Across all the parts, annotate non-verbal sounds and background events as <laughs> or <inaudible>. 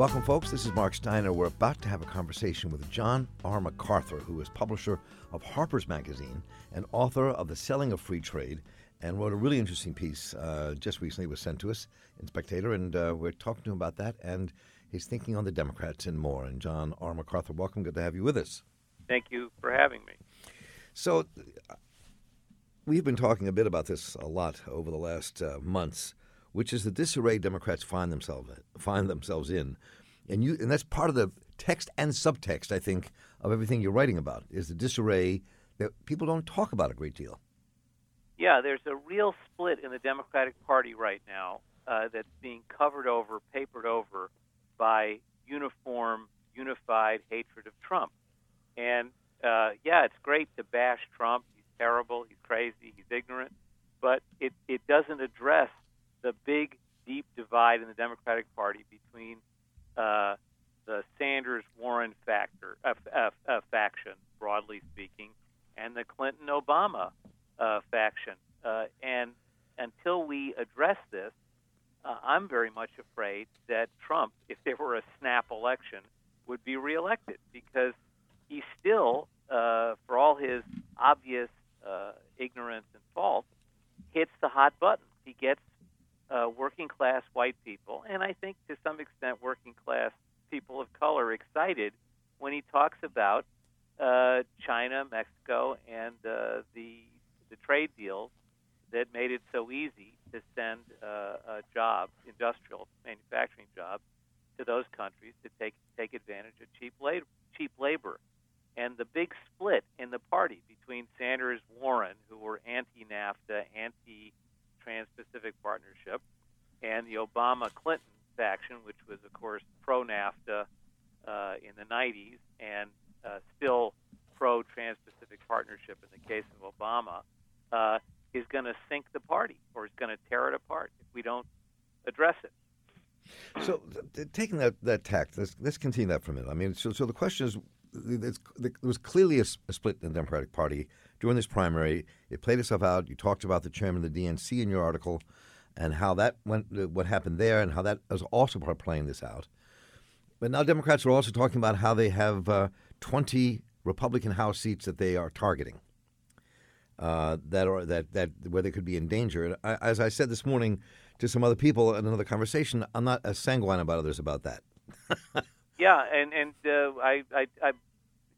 Welcome, folks. This is Marc Steiner. We're about to have a conversation with John R. MacArthur, who is publisher of Harper's Magazine and author of The Selling of Free Trade, and wrote a really interesting piece uh, just recently was sent to us in Spectator, and uh, we're talking to him about that and his thinking on the Democrats and more. And John R. MacArthur, welcome. Good to have you with us. Thank you for having me. So, we've been talking a bit about this a lot over the last uh, months, which is the disarray Democrats find themselves find themselves in, and you and that's part of the text and subtext, I think, of everything you're writing about is the disarray that people don't talk about a great deal. Yeah, there's a real split in the Democratic Party right now uh, that's being covered over, papered over by uniform, unified hatred of Trump. And uh, yeah, it's great to bash Trump. He's terrible. He's crazy. He's ignorant. But it, it doesn't address the big, deep divide in the Democratic Party between uh, the Sanders Warren factor uh, uh, uh, faction, broadly speaking, and the Clinton Obama uh, faction. Uh, and until we address this, uh, I'm very much afraid that Trump, if there were a snap election, would be reelected because he still, uh, for all his obvious uh, ignorance and fault, hits the hot button. He gets uh, working class white people, and I think to some extent working class people of color excited when he talks about uh, China, Mexico, and uh, the the trade deals that made it so easy to send uh, a job, industrial manufacturing jobs, to those countries to take take advantage of cheap labor. Cheap labor, and the big split in the party between Sanders Warren, who were anti-NAFTA, anti-Trans-Pacific Partnership, and the Obama Clinton faction, which was of course pro-NAFTA uh, in the 90s and uh, still pro-Trans-Pacific Partnership in the case of Obama. Uh, is going to sink the party or is going to tear it apart if we don't address it. So, th- taking that that tact, let's, let's continue that for a minute. I mean, so, so the question is, there was clearly a, a, split in the Democratic Party during this primary. It played itself out. You talked about the chairman of the DNC in your article, and how that went, uh, what happened there, and how that was also part of playing this out. But now Democrats are also talking about how they have uh, 20 Republican House seats that they are targeting uh, that are that that where they could be in danger. I, as I said this morning to some other people in another conversation, I'm not as sanguine about others about that. <laughs> yeah, and and uh, I, I, I,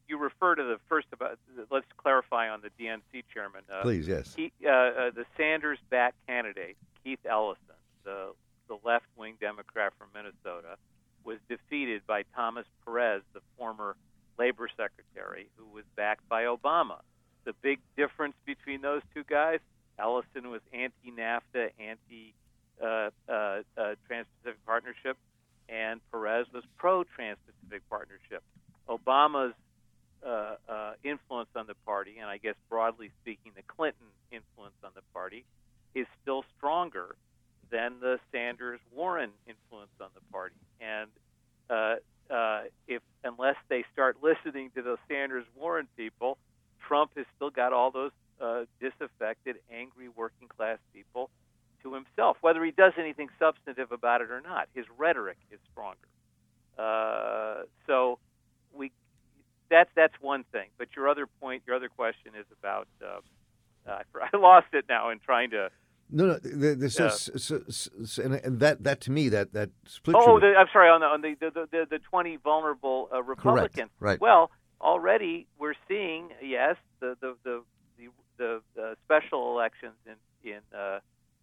you refer to the first about. Let's clarify on the DNC chairman. Uh, Please, yes. He, uh, uh, the Sanders back candidate Keith Ellison, the the left wing Democrat from Minnesota, was defeated by Thomas Perez, the former labor secretary, who was backed by Obama the big difference between those two guys, Ellison was anti-NAFTA, anti uh, uh, uh, Trans-Pacific Partnership, and Perez was pro-Trans-Pacific Partnership. Obama's uh, uh, influence on the party, and I guess broadly speaking, the Clinton influence on the party, is still stronger than the Sanders-Warren influence on the party. And uh, uh, if unless they start listening to those Sanders-Warren people, Trump has still got all those uh, disaffected, angry working class people to himself, whether he does anything substantive about it or not. His rhetoric is stronger. Uh, so we that's that's one thing. But your other point, your other question is about. Uh, <laughs> I lost it now in trying to. No, no. This uh, so, so, and, and, that that to me that that split. Oh, the, I'm sorry. On the on the the, the, the 20 vulnerable uh, Republicans. Correct. Right. Well, already we're seeing yes the the the the, the, the special elections in in uh,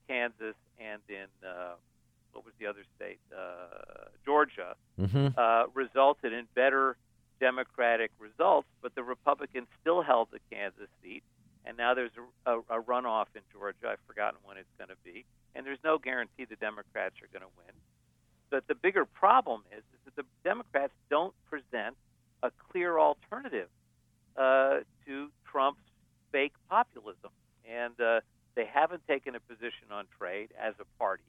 Kansas and in uh, what was the other state uh, Georgia mm-hmm. uh, resulted in better Democratic results, but the Republicans still held the Kansas seat, now there's a, a, a runoff in Georgia. I've forgotten when it's going to be, and there's no guarantee the Democrats are going to win. But the bigger problem is, is that the Democrats don't present a clear alternative uh, to Trump's fake populism. And uh, they haven't taken a position on trade as a party,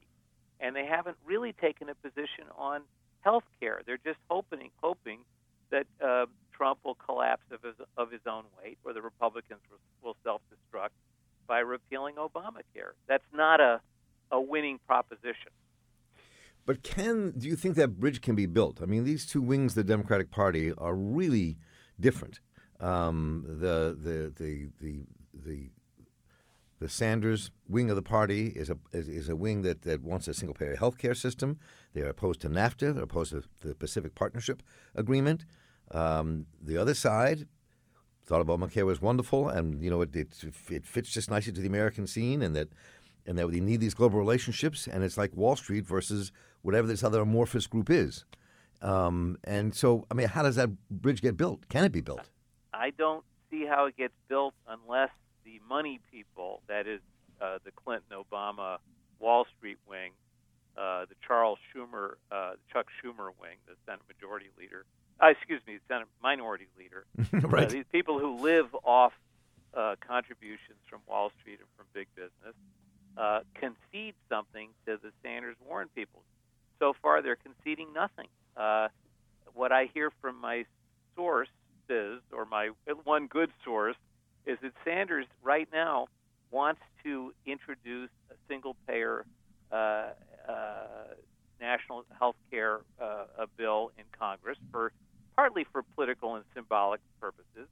and they haven't really taken a position on health care. They're just hoping, hoping that uh, Trump will collapse of his, of his own weight, or the Republicans will, self destruct by repealing Obamacare. That's not a, a winning proposition. But can do you think that bridge can be built? I mean, these two wings of the Democratic Party are really different. Um, the, the the the the the Sanders wing of the party is a is, is a wing that, that wants a single payer health care system. They are opposed to NAFTA. They're opposed to the Pacific Partnership Agreement. Um, the other side thought Obamacare was wonderful, and you know it, it it fits just nicely to the American scene, and that and that we need these global relationships, and it's like Wall Street versus whatever this other amorphous group is. Um, and so, I mean, how does that bridge get built? Can it be built? I don't see how it gets built unless the money people, that is uh, the Clinton Obama Wall Street wing, uh, the Charles Schumer, uh, Chuck Schumer wing, the Senate Majority Leader, uh, excuse me, Senate Minority Leader, <laughs> right. uh, these people who live off uh, contributions from Wall Street and from big business, uh, concede something to the Sanders Warren people. So far, they're conceding nothing. Uh, what I hear from my sources, or my one good source, is that Sanders right now wants to introduce a single payer uh, uh, national health care uh, bill in Congress for partly for political and symbolic purposes,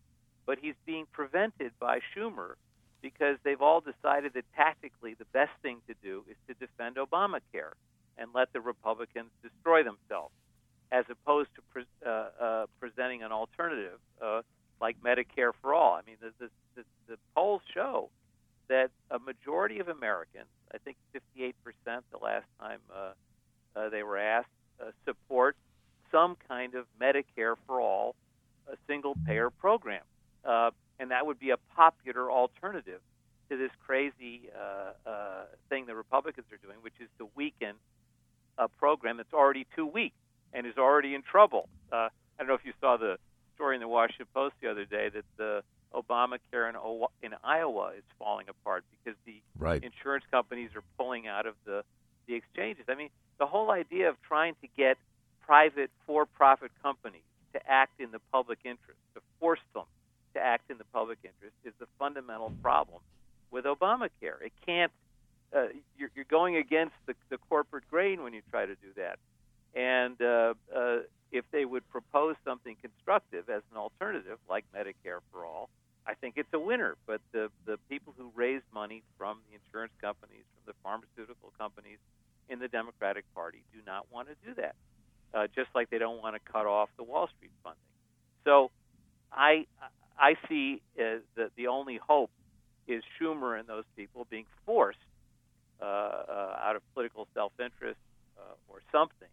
but he's being prevented by Schumer because they've all decided that tactically the best thing to do is to defend Obamacare and let the Republicans destroy themselves, as opposed to pre- uh, uh, presenting an alternative uh, like Medicare for all. I mean, the, the, the, the polls show that a majority of Americans, I think 58% the last time uh, uh, they were asked, uh, support some kind of Medicare for all, a single payer program. Uh, and that would be a popular alternative to this crazy uh, uh, thing the Republicans are doing, which is to weaken a program that's already too weak and is already in trouble. Uh, I don't know if you saw the story in the Washington Post the other day that the Obamacare in, in Iowa is falling apart because the right. insurance companies are pulling out of the the exchanges. I mean, the whole idea of trying to get private for-profit companies to act in the public interest, to force them to act in the public interest, is the fundamental problem with Obamacare. It can't. Uh, you're, you're going against the, the corporate grain when you try to do that. And uh, uh, if they would propose something constructive as an alternative, like Medicare for all, I think it's a winner. But the the people who raise money from the insurance companies, from the pharmaceutical companies in the Democratic Party, do not want to do that. Uh, just like they don't want to cut off the Wall Street funding. So, I I see uh, the the only hope is Schumer and those people being forced uh, uh, out of political self-interest uh, or something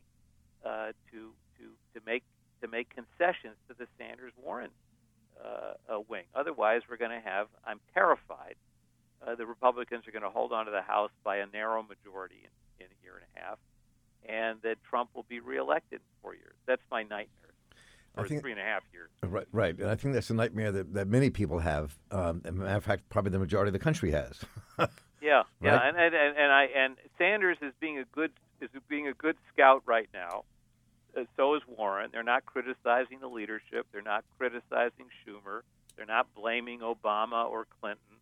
uh, to to to make to make concessions to the Sanders Warren uh, wing. Otherwise, we're going to have. I'm terrified. Uh, the Republicans are going to hold on to the House by a narrow majority in, in a year and a half, and that Trump will be reelected in four years. That's my nightmare. Or I think, three and a half years. Right, right. And I think that's a nightmare that, that many people have. Um, as a matter of fact, probably the majority of the country has. <laughs> yeah, yeah, Right? and, and and and I and Sanders is being a good is being a good scout right now. Uh, so is Warren. They're not criticizing the leadership. They're not criticizing Schumer. They're not blaming Obama or Clinton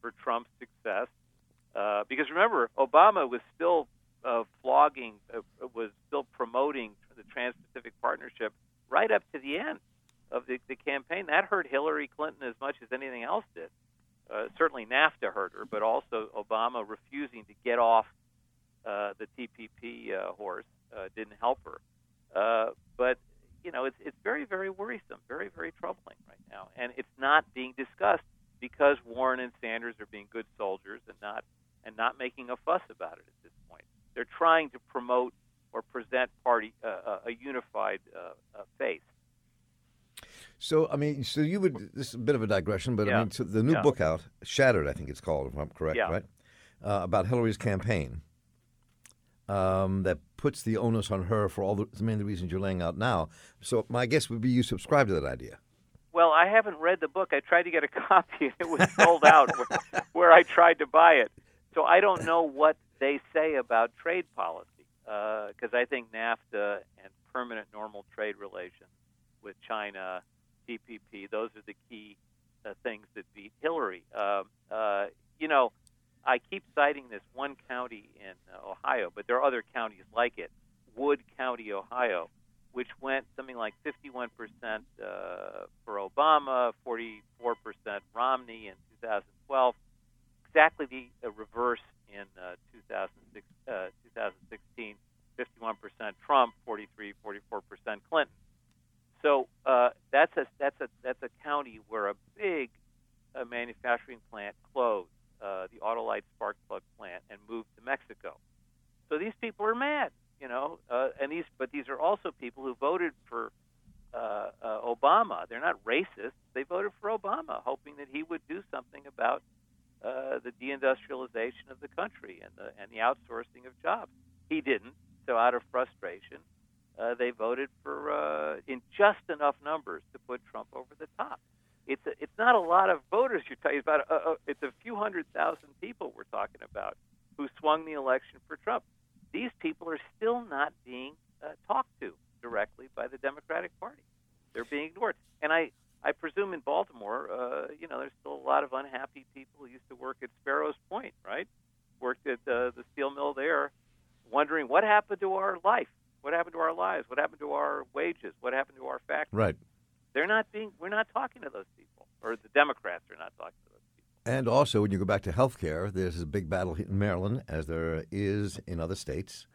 for Trump's success. Uh, because remember, Obama was still uh, flogging, uh, was still promoting the Trans-Pacific Partnership right up to the end of the, the campaign. That hurt Hillary Clinton as much as anything else did. Uh, certainly, NAFTA hurt her, but also Obama refusing to get off uh, the TPP uh, horse uh, didn't help her. Uh, but you know, it's it's very very worrisome, very very troubling right now, and it's not being discussed because Warren and Sanders are being good soldiers and not and not making a fuss about it. They're trying to promote or present party uh, a unified uh, uh, face. So, I mean, so you would, this is a bit of a digression, but I mean, so the new Yeah. book out, Shattered, I think it's called, if I'm correct, Yeah. right? Uh, about Hillary's campaign um, that puts the onus on her for all the, the reasons you're laying out now. So, my guess would be you subscribe to that idea. Well, I haven't read the book. I tried to get a <laughs> copy, and it was sold out where, where I tried to buy it. So I don't know what they say about trade policy because I think NAFTA and permanent normal trade relations with China, TPP, those are the key uh, things that beat Hillary. Um, uh, you know, I keep citing this one county in uh, Ohio, but there are other counties like it Wood County, Ohio, which went something like 51% uh, for Obama, 44% Romney in 2012. Exactly the uh, reverse in uh, 2006, uh, 2016, 51% Trump, 43, 44% Clinton. So uh, that's a that's a that's a county where a big uh, manufacturing plant closed, uh, the Autolite spark plug plant, and moved to Mexico. So these people are mad, you know, uh, and these but these are also people who voted for uh, uh, Obama. They're not racist. They voted for Obama, hoping that he would do something about uh, the deindustrialization of the country and the and the outsourcing of jobs. He didn't. So out of frustration, uh, they voted for uh, in just enough numbers to put Trump over the top. It's a, it's not a lot of voters. You're talking about. Uh, uh, it's a few hundred thousand people we're talking about who swung the election for Trump. These people are still not being uh, talked to directly by the Democratic Party. They're being ignored, and I I presume in Baltimore, uh, you know, there's still a lot of unhappy people who used to work at Sparrows Point, right? Worked at uh, the steel mill there, wondering what happened to our life what happened to our lives? What happened to our wages? What happened to our factories? Right. They're not being. We're not talking to those people, or the Democrats are not talking to those people. And also, when you go back to health care, there's a big battle in Maryland, as there is in other states,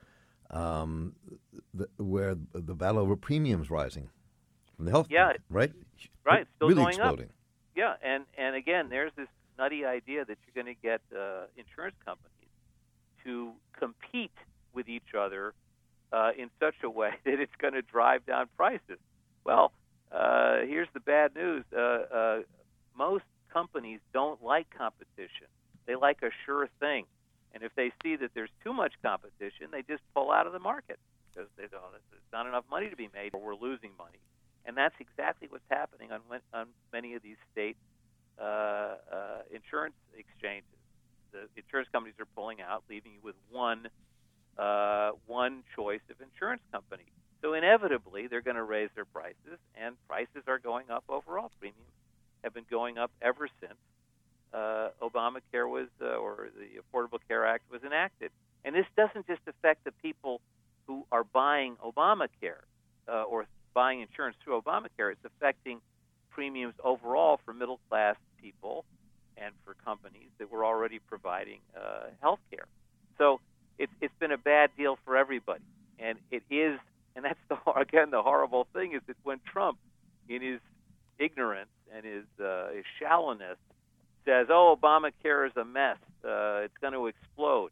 um, the, where the battle over premiums rising the health. Yeah. Right. Right. Still really going exploding. up. Yeah, and and again, there's this nutty idea that you're going to get uh, insurance companies to compete with each other uh, in such a way <laughs> that it's going to drive down prices. Well, uh, here's the bad news: uh, uh, most companies don't like competition; they like a sure thing. And if they see that there's too much competition, they just pull out of the market because they don't. There's not enough money to be made, or we're losing money. And that's exactly what's happening on on many of these state uh, uh, insurance exchanges. The insurance companies are pulling out, leaving you with one uh, one choice of insurance company. So inevitably, they're going to raise their prices, and prices are going up overall. Premiums have been going up ever since uh, Obamacare was, uh, or the Affordable Care Act was enacted. And this doesn't just affect the people who are buying Obamacare uh, or buying insurance through Obamacare. It's affecting premiums overall for middle class people and for companies that were already providing uh, health care. So it's it's been a bad deal for everybody, and it is. And that's the <laughs> again the horrible thing is that when Trump, in his ignorance and his uh, his shallowness, says, "Oh, Obamacare is a mess. Uh, it's going to explode,"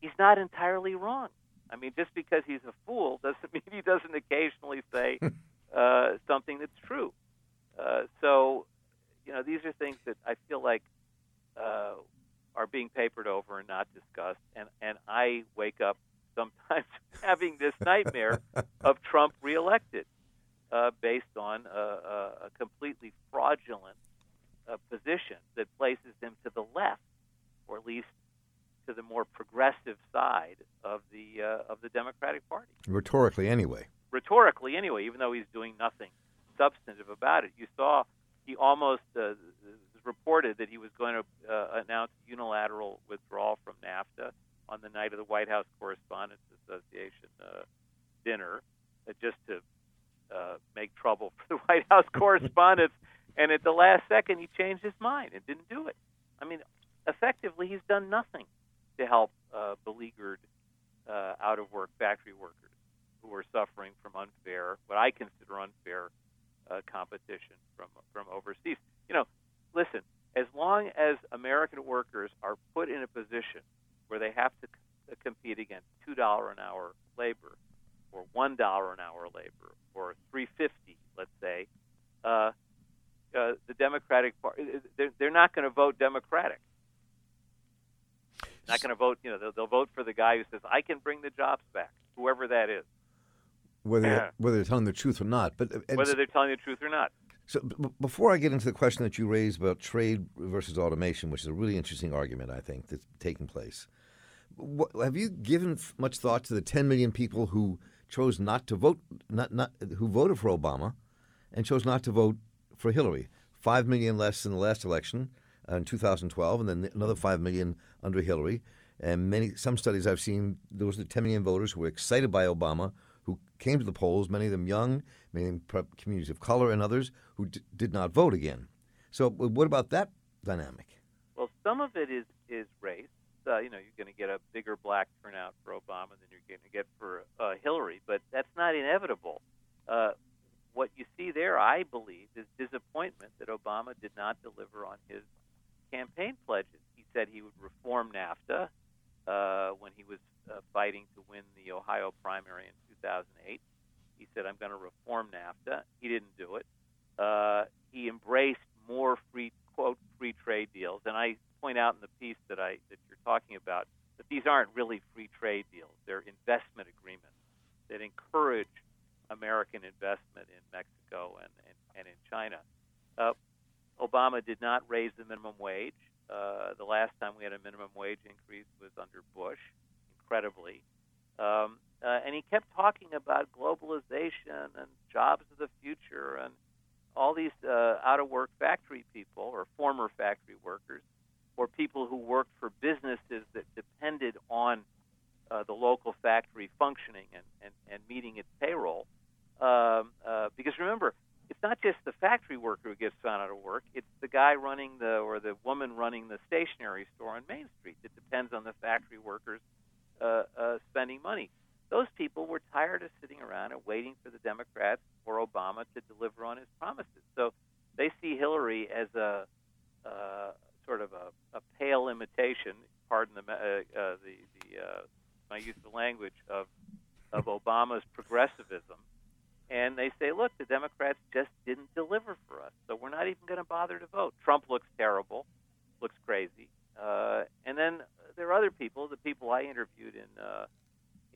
he's not entirely wrong. I mean, just because he's a fool <laughs> doesn't mean he doesn't occasionally say <laughs> uh, something that's true. Uh, so, you know, these are things that I feel like uh, are being papered over and not discussed. And and I wake up sometimes <laughs> having this nightmare of Trump reelected, uh, based on a, a, a completely fraudulent uh, position that places him to the left, or at least to the more progressive side of the uh, of the Democratic Party. Rhetorically, anyway. Rhetorically, anyway, even though he's doing nothing substantive about it. You saw he almost uh, reported that he was going to uh, announce unilateral withdrawal from NAFTA on the night of the White House Correspondents Association uh, dinner, uh, just to uh, make trouble <laughs> for the White House correspondents. And at the last second, he changed his mind and didn't do it. I mean, effectively, he's done nothing to help uh, beleaguered, uh, out of work factory workers who are suffering from unfair, what I consider unfair uh, competition from from overseas. You know, listen, as long as American workers are put in a position where they have to c- compete against two dollar an hour labor, or one dollar an hour labor, or three fifty, let's say, uh, uh, the Democratic Party they're, they're not going to vote Democratic. Not going to vote. You know, they'll, they'll vote for the guy who says, "I can bring the jobs back," whoever that is. Whether Yeah. <clears throat> whether they're telling the truth or not, but whether they're telling the truth or not. So b- before I get into the question that you raised about trade versus automation, which is a really interesting argument, I think that's taking place. What, have you given f- much thought to the 10 million people who chose not to vote, not not who voted for Obama, and chose not to vote for Hillary? Five million less in the last election in 2012, and then another five million under Hillary. And many some studies I've seen, those are the 10 million voters who were excited by Obama, who came to the polls, many of them young, many of them communities of color, and others who d- did not vote again. So, what about that dynamic? Well, some of it is is race. Uh, you know, you're going to get a bigger black turnout for Obama than you're going to get for uh, Hillary, but that's not inevitable. Uh, what you see there, I believe, is disappointment that Obama did not deliver on his campaign pledges. He said he would reform NAFTA uh, when he was uh, fighting to win the Ohio primary in 2008. He said, I'm going to reform NAFTA. He didn't do it. Uh, he embraced more free, quote, free trade deals. And I point out in the piece that, I, that you're talking about that these aren't really free trade deals, they're investment agreements that encourage American investment in Mexico and, and, and in China. Uh, Obama did not raise the minimum wage. Uh, the last time we had a minimum wage increase was under Bush, incredibly. Um, uh, and he kept talking about globalization and jobs of the future and all these uh, out of work factory people or former factory workers or people who worked for businesses that depended on uh, the local factory functioning and, and, and meeting its payroll. Um, uh, because remember, it's not just the factory worker who gets found out of work; it's the guy running the or the woman running the stationery store on Main Street. It depends on the factory workers uh, uh, spending money. Those people were tired of sitting around and waiting for the Democrats or Obama to deliver on his promises. So they see Hillary as a uh, sort of a, a pale imitation. Pardon the uh, uh, the, the uh, my use of language of of Obama's progressivism and they say, look, the Democrats just didn't deliver for us, so we're not even going to bother to vote. Trump looks terrible, looks crazy, uh, and then there are other people, the people I interviewed in uh,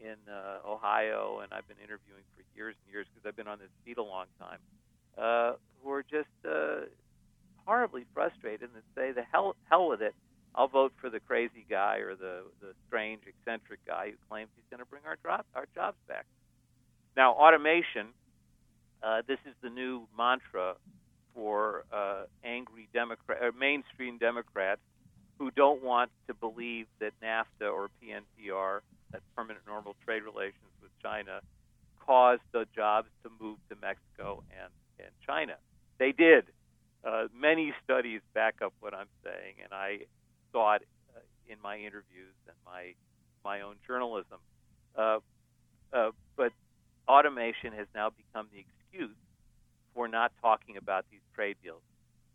in uh, Ohio, and I've been interviewing for years and years because I've been on this beat a long time, uh, who are just uh, horribly frustrated and say, the hell, hell with it. I'll vote for the crazy guy or the the strange, eccentric guy who claims he's going to bring our job our jobs back. Now, automation uh, this is the new mantra for uh, angry Democrat, or mainstream Democrats who don't want to believe that NAFTA or PNTR, that permanent normal trade relations with China, caused the jobs to move to Mexico and, and China. They did. Uh, many studies back up what I'm saying, and I it uh, in my interviews and my my own journalism. Uh, uh, but automation has now become the excuse for not talking about these trade deals.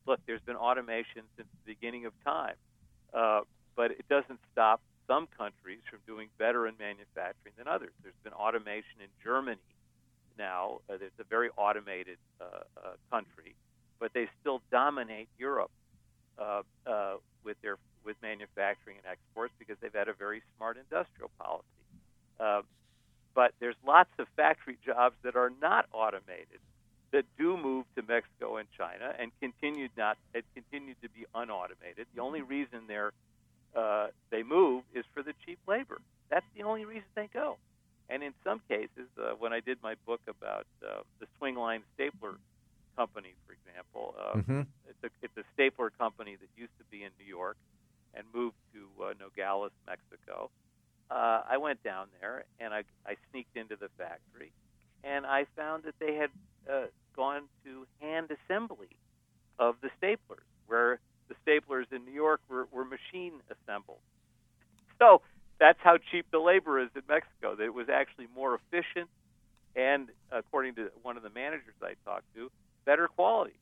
Look, there's been automation since the beginning of time, uh, but it doesn't stop some countries from doing better in manufacturing than others. There's been automation in Germany now. Uh, it's a very automated uh, uh, country, but they still dominate Europe uh, uh, with their with manufacturing and exports because they've had a very smart industrial policy. But there's lots of factory jobs that are not automated that do move to Mexico and China and continued not had continued to be unautomated. The only reason they're uh, they move is for the cheap labor. That's the only reason they go. And in some cases, uh, when I did my book about uh, the Swingline Stapler Company, for example, uh, mm-hmm. it's, a, it's a stapler company that used to be in New York and moved to uh, Nogales, Mexico uh, I went down there and I, I sneaked into the factory, and I found that they had uh, gone to hand assembly of the staplers, where the staplers in New York were, were machine assembled. So that's how cheap the labor is in Mexico. That it was actually more efficient, and according to one of the managers I talked to, better quality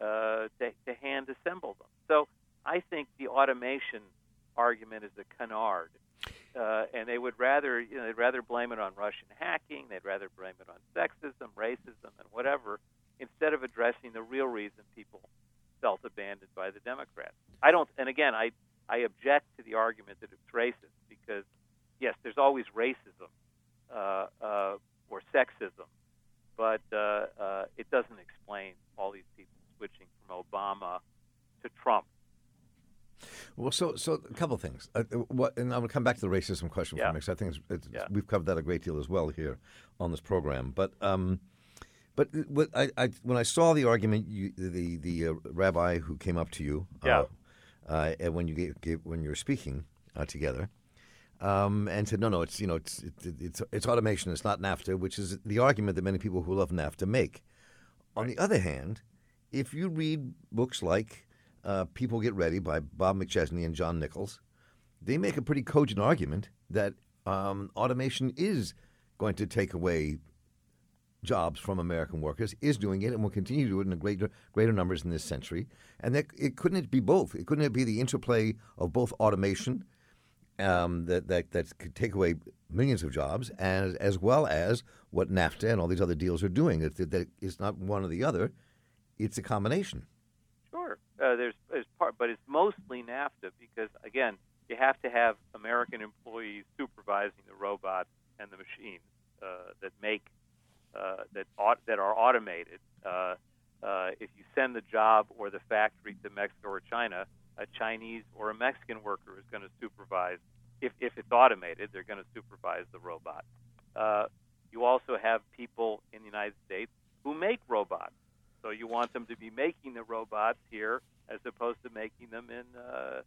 uh, to, to hand assemble them. So I think the automation argument is a canard uh, and they would rather you know they'd rather blame it on Russian hacking, they'd rather blame it on sexism, racism, and whatever, instead of addressing the real reason people felt abandoned by the Democrats. I don't, and again, I I object to the argument that it's racist because yes, there's always racism uh, uh, or sexism, but uh, uh, it doesn't explain all these people switching from Obama to Trump well, so so a couple of things. Uh, uh what, and I'm going to come back to the racism question yeah. for me because I think it's, it's, yeah. we've covered that a great deal as well here on this program. But um, but what I, I, when I saw the argument, you, the the uh, rabbi who came up to you, yeah. Uh, uh when you gave, gave, when you were speaking uh, together, um, and said, no, no, it's you know, it's it, it's it's automation. It's not NAFTA, which is the argument that many people who love NAFTA make. On the other hand, if you read books like uh, "People Get Ready" by Bob McChesney and John Nichols, they make a pretty cogent argument that um, automation is going to take away jobs from American workers, is doing it, and will continue to do it in greater greater numbers in this century. And that it couldn't be both? It couldn't be the interplay of both automation um, that, that that could take away millions of jobs, as as well as what NAFTA and all these other deals are doing. That, that it's not one or the other; it's a combination. Sure, uh, there's, there's part, but it's mostly NAFTA because again, you have to have American employees supervising the robots and the machines uh, that make uh, that that are automated. Uh, uh, if you send the job or the factory to Mexico or China, a Chinese or a Mexican worker is going to supervise. If, if it's automated, they're going to supervise the robot. Uh, you also have people in the United States who make robots. So you want them to be making the robots here as opposed to making them in uh,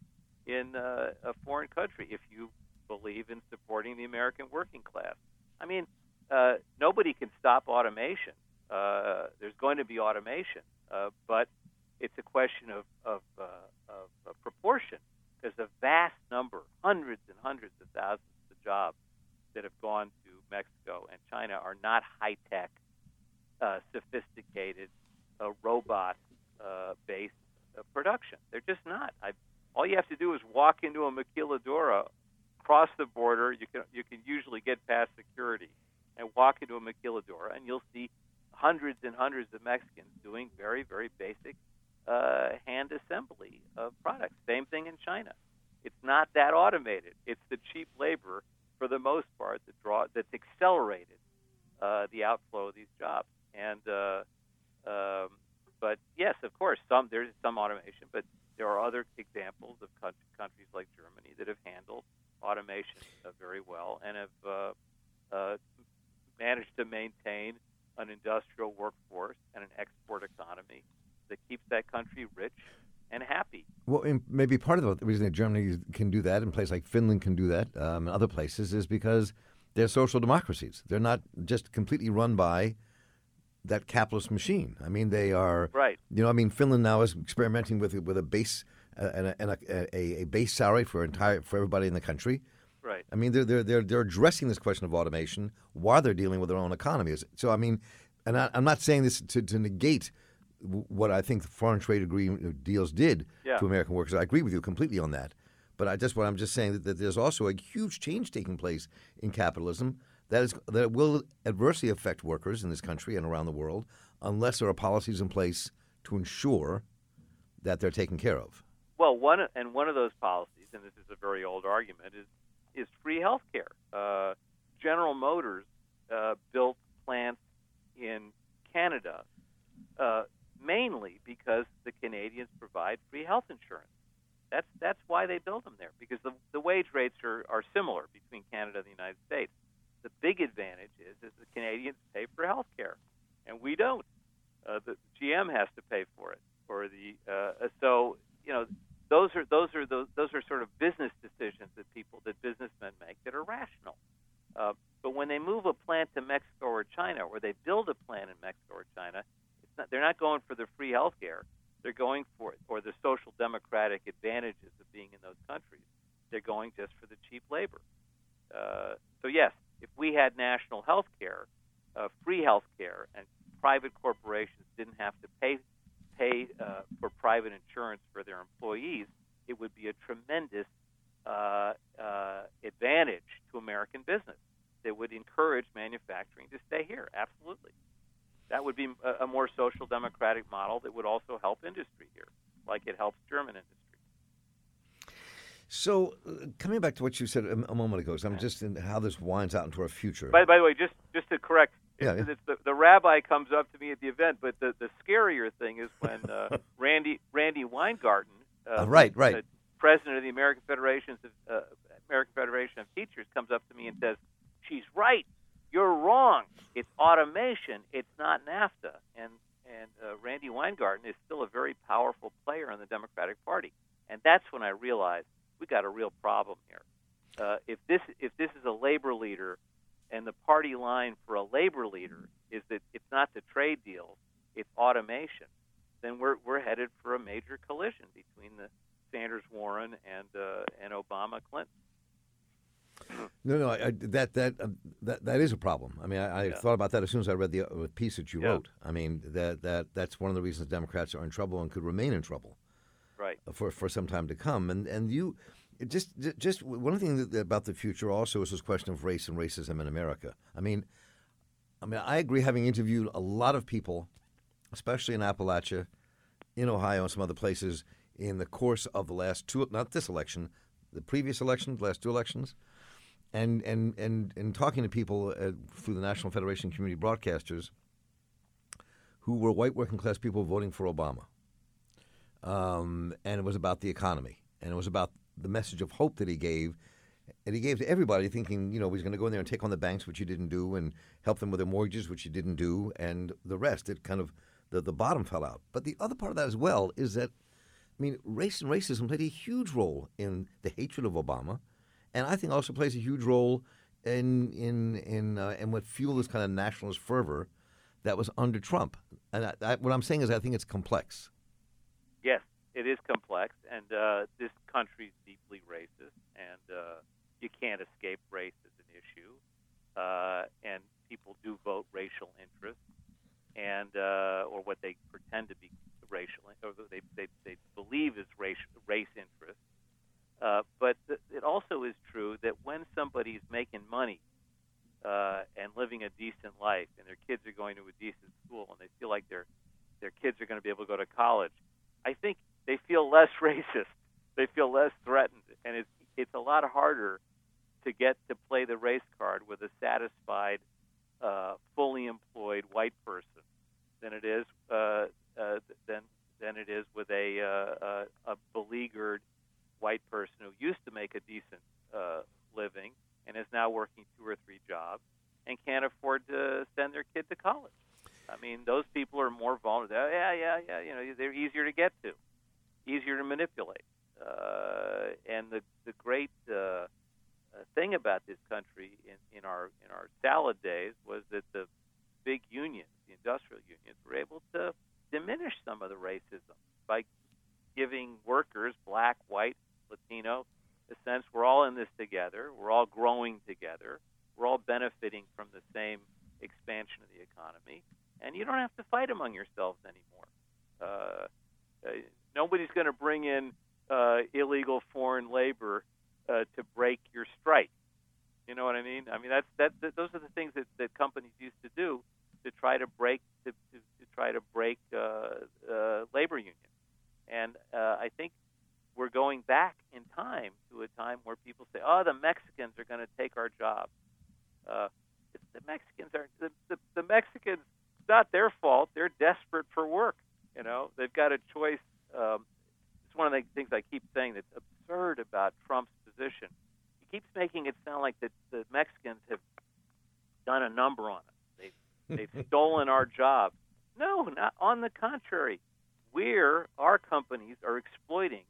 in uh, a foreign country. If you believe in supporting the American working class, I mean, uh, nobody can stop automation. Uh, there's going to be automation, uh, but it's a question of, of, uh, of, of proportion. There's a vast number, hundreds and hundreds of thousands of jobs that have gone to Mexico and China are not high tech, uh, sophisticated, uh, robot uh, based uh, production. They're just not. I, all you have to do is walk into a maquiladora, cross the border. You can you can usually get past security, and walk into a maquiladora, and you'll see hundreds and hundreds of Mexicans doing very very basic uh, hand assembly of products. Same thing in China. It's not that automated. It's the cheap labor, for the most part, that draw that's accelerated uh, the outflow of these jobs. And uh, um, but yes, of course, some there's some automation, but there are other examples of countries like Germany that have handled automation uh, very well and have uh, uh, managed to maintain an industrial workforce and an export economy that keeps that country rich and happy. Well, maybe part of the reason that Germany can do that, and places like Finland can do that, um, and other places, is because they're social democracies. They're not just completely run by that capitalist machine. I mean, they are right. You know, I mean, Finland now is experimenting with with a base uh, and, a, and a, a, a, base salary for entire for everybody in the country. Right. I mean, they're they're they're they're addressing this question of automation while they're dealing with their own economies. So, I mean, and I, am not saying this to, to negate what I think the foreign trade agreement uh, deals did yeah. to American workers. I agree with you completely on that. But I just what I'm just saying that, that there's also a huge change taking place in capitalism that is that will adversely affect workers in this country and around the world unless there are policies in place to ensure that they're taken care of. Well, one and one of those policies, and this is a very old argument, is is free health care. Uh, General Motors uh, built plants in Canada uh, mainly because the Canadians provide free health insurance. That's that's why they build them there because the the wage rates are, are similar between Canada and the United States. The big advantage is is the Canadians pay for health care, and we don't. Uh, the GM has to pay for it, or the uh, so you know those are those are those, those are sort of business decisions that people that businessmen make that are rational. Uh, but when they move a plant to Mexico or China, or they build a plant in Mexico or China, not, they're not going for the free health care. They're going for or the social democratic advantages of being in those countries. They're going just for the cheap labor. Uh, so yes, if we had national health care, uh, free health care, and private corporations didn't have to pay pay uh, for private insurance for their employees, it would be a tremendous uh, uh, advantage to American business. That would encourage manufacturing to stay here. Absolutely that would be a, a more social democratic model that would also help industry here, like it helps German industry. So, uh, coming back to what you said a, a moment ago, so I'm just in how this winds out into our future. By, by the way, just just to correct, yeah, yeah. The, the, rabbi comes up to me at the event, but the, the scarier thing is when uh, <laughs> Randi Randi Weingarten, uh, uh, right, right, president of the American Federation of uh, American Federation of Teachers, comes up to me and says, "She's right. You're wrong. It's automation. It's not NAFTA. And and uh, Randi Weingarten is still a very powerful player in the Democratic Party. And that's when I realized we got a real problem here. Uh, if this if this is a labor leader, and the party line for a labor leader is that it's not the trade deals, it's automation, then we're we're headed for a major collision between the Sanders Warren and uh, and Obama Clinton. No, no, I, that that uh, that that is a problem. I mean, I, I Yeah. thought about that as soon as I read the uh, piece that you Yeah. wrote. I mean, that that that's one of the reasons Democrats are in trouble and could remain in trouble Right. for for some time to come. And and you, just just one thing that, about the future also is this question of race and racism in America. I mean, I mean, I agree. Having interviewed a lot of people, especially in Appalachia, in Ohio, and some other places, in the course of the last two, not this election, the previous election, the last two elections, and and and and talking to people uh, through the National Federation of Community Broadcasters, who were white working class people voting for Obama, um, and it was about the economy, and it was about the message of hope that he gave. And he gave to everybody, thinking, you know, he's going to go in there and take on the banks, which he didn't do, and help them with their mortgages, which he didn't do, and the rest. It kind of the, the bottom fell out. But the other part of that as well is that, I mean, race and racism played a huge role in the hatred of Obama, and I think also plays a huge role in in in uh, in what fueled this kind of nationalist fervor that was under Trump. And I, I, what I'm saying is, I think it's complex. Yes, it is complex, and uh, this country's deeply racist, and uh, you can't escape race as an issue. Uh, and people do vote racial interests, and uh, or what they pretend to be racial, or they they, they believe is race race interest. Uh, but th- it also is true that when somebody's making money uh, and living a decent life, and their kids are going to a decent school, and they feel like their their kids are going to be able to go to college, I think they feel less <laughs> racist. They feel less threatened, and it's it's a lot harder to get to play the race card with a satisfied, uh, fully employed white person than it is uh, uh, than than it is with a uh, a, a beleaguered white person who used to make a decent uh, living and is now working two or three jobs and can't afford to send their kid to college. I mean, those people are more vulnerable. Oh, yeah, yeah, yeah. You know, they're easier to get to, easier to manipulate. Uh, and the the great uh, uh, thing about this country in, in our in our salad days was that the big unions, the industrial unions, were able to diminish some of the racism by giving workers, black, white, Latino, a sense we're all in this together. We're all growing together. We're all benefiting from the same expansion of the economy, and you don't have to fight among yourselves anymore. Uh, uh, nobody's going to bring in uh, illegal foreign labor uh, to break your strike. You know what I mean? I mean that's that, that those are the things that, that companies used to do to try to break to, to, to try to break uh, uh, labor unions. And I think we're going back in time to a time where people say, "Oh, the Mexicans are going to take our jobs." Uh, the Mexicans are the, the, the Mexicans. It's not their fault. They're desperate for work. You know, they've got a choice. Um, it's one of the things I keep saying that's absurd about Trump's position. He keeps making it sound like that the Mexicans have done a number on us. They've they've <laughs> stolen our jobs. No, not on the contrary. We're our companies are exploiting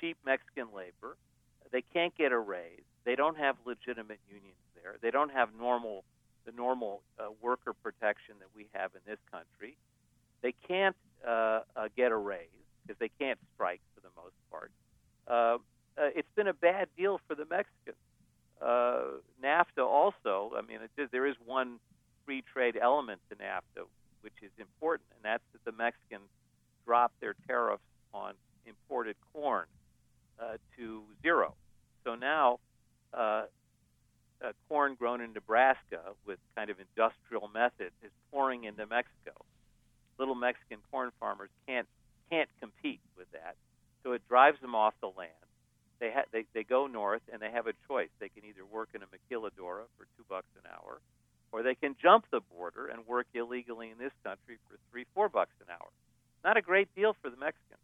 cheap Mexican labor. They can't get a raise. They don't have legitimate unions there. They don't have normal the normal uh, worker protection that we have in this country. They can't uh, uh, get a raise because they can't strike for the most part. Uh, uh, it's been a bad deal for the Mexicans. Uh, NAFTA also. I mean, it there is one free trade element to NAFTA which is important, and that's that the Mexicans dropped their tariffs on imported corn uh, to zero. So now, uh, uh, corn grown in Nebraska with kind of industrial methods is pouring into Mexico. Little Mexican corn farmers can't can't compete with that, so it drives them off the land. They ha- they they go north and they have a choice. They can either work in a maquiladora for two bucks an hour, or they can jump the border and work illegally in this country for three, four bucks an hour. Not a great deal for the Mexicans.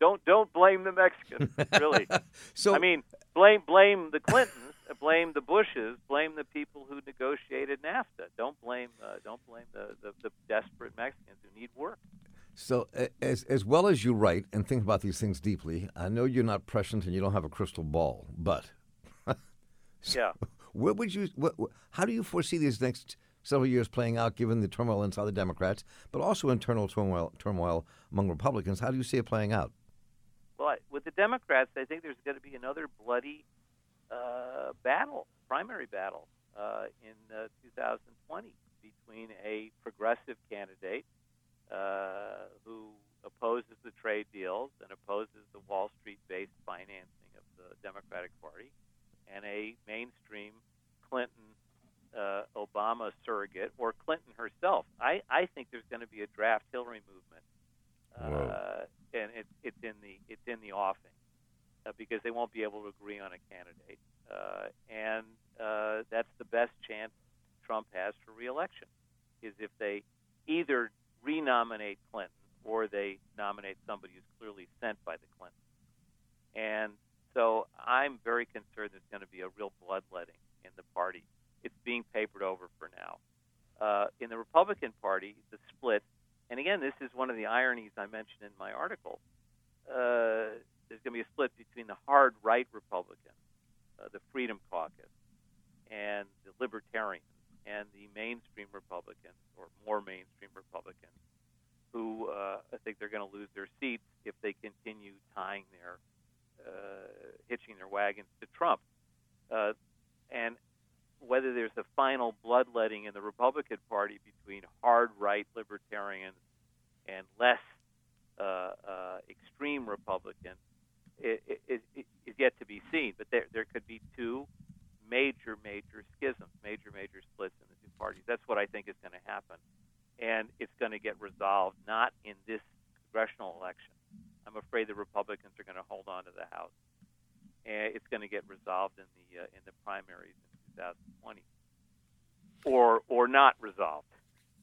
Don't don't blame the Mexicans, <laughs> really. so I mean, blame blame the Clintons, <laughs> blame the Bushes, blame the people who negotiated NAFTA. Don't blame uh, don't blame the, the, the desperate Mexicans who need work. So, as, as well as you write and think about these things deeply, I know you're not prescient and you don't have a crystal ball, but <laughs> yeah, where would you? What, how do you foresee these next several years playing out, given the turmoil inside the Democrats, but also internal turmoil, turmoil among Republicans? How do you see it playing out? Well, with the Democrats, I think there's going to be another bloody uh, battle, primary battle, uh, in uh, 2020 between a progressive candidate uh, who opposes the trade deals and opposes the Wall Street based financing of the Democratic Party, and a mainstream Clinton uh, Obama surrogate or Clinton herself. I, I think there's going to be a draft Hillary movement, uh, and it, it's in the it's in the offing uh, because they won't be able to agree on a candidate, uh, and uh, that's the best chance Trump has for reelection is if they either renominate Clinton or they nominate somebody who's clearly sent by the Clintons. And so I'm very concerned there's going to be a real bloodletting in the party. It's being papered over for now. Uh, in the Republican Party, the split, and again, this is ironies I mentioned in my article. Uh, there's going to be a split between the hard right Republicans, uh, the Freedom Caucus, and the Libertarians and the mainstream Republicans, or more mainstream Republicans, who uh, I think they're going to lose their seats if they continue tying their, uh, hitching their wagons to Trump. Uh, and whether there's a final bloodletting in the Republican Party between hard right libertarians and less uh, uh, extreme Republicans is yet to be seen. But there, there could be two major, major schisms, major, major splits in the two parties. That's what I think is going to happen. And it's going to get resolved not in this congressional election. I'm afraid the Republicans are going to hold on to the House. And it's going to get resolved in the uh, in the primaries in 2020, or or not resolved.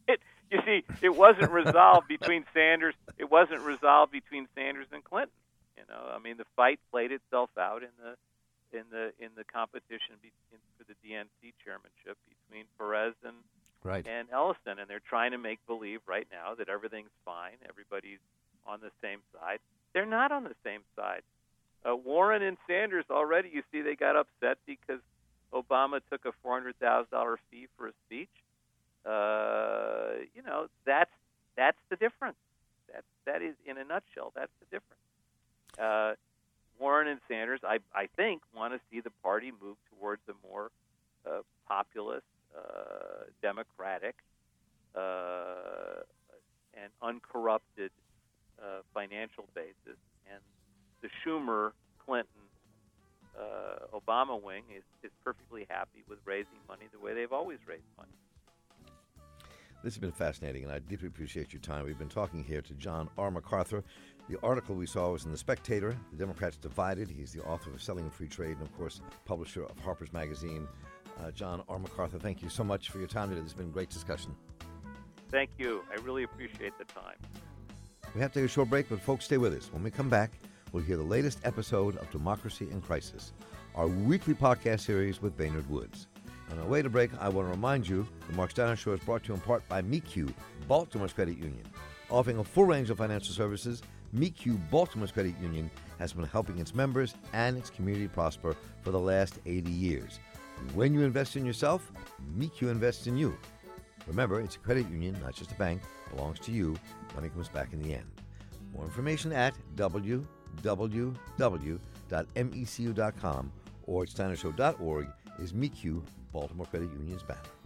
It <laughs> you see, it wasn't resolved between Sanders. It wasn't resolved between Sanders and Clinton. You know, I mean, the fight played itself out in the in the in the competition be, in, for the DNC chairmanship between Perez and right. and Ellison, and they're trying to make believe right now that everything's fine, everybody's on the same side. They're not on the same side. Uh, Warren and Sanders already, you see, they got upset because Obama took a four hundred thousand dollar fee for a speech. Uh, you know, that's that's the difference. That that is, in a nutshell, that's the difference. Uh, Warren and Sanders, I, I think, want to see the party move towards a more uh, populist, uh, democratic, uh, and uncorrupted uh, financial basis. And the Schumer, Clinton, uh, Obama wing is, is perfectly happy with raising money the way they've always raised money. This has been fascinating, and I deeply appreciate your time. We've been talking here to John R. MacArthur. The article we saw was in The Spectator. The Democrats Divided. He's the author of Selling Free Trade and, of course, publisher of Harper's Magazine. Uh, John R. MacArthur, thank you so much for your time today. This has been a great discussion. Thank you. I really appreciate the time. We have to take a short break, but folks, stay with us. When we come back, we'll hear the latest episode of Democracy in Crisis, our weekly podcast series with Baynard Woods. On our way to break, I want to remind you the Marc Steiner Show is brought to you in part by MECU, Baltimore's credit union. Offering a full range of financial services, MECU Baltimore's credit union has been helping its members and its community prosper for the last 80 years. When you invest in yourself, MECU invests in you. Remember, it's a credit union, not just a bank, belongs to you. Money comes back in the end. More information at www.mecu.com or at steinershow.org is MECU Baltimore Credit Union's banner.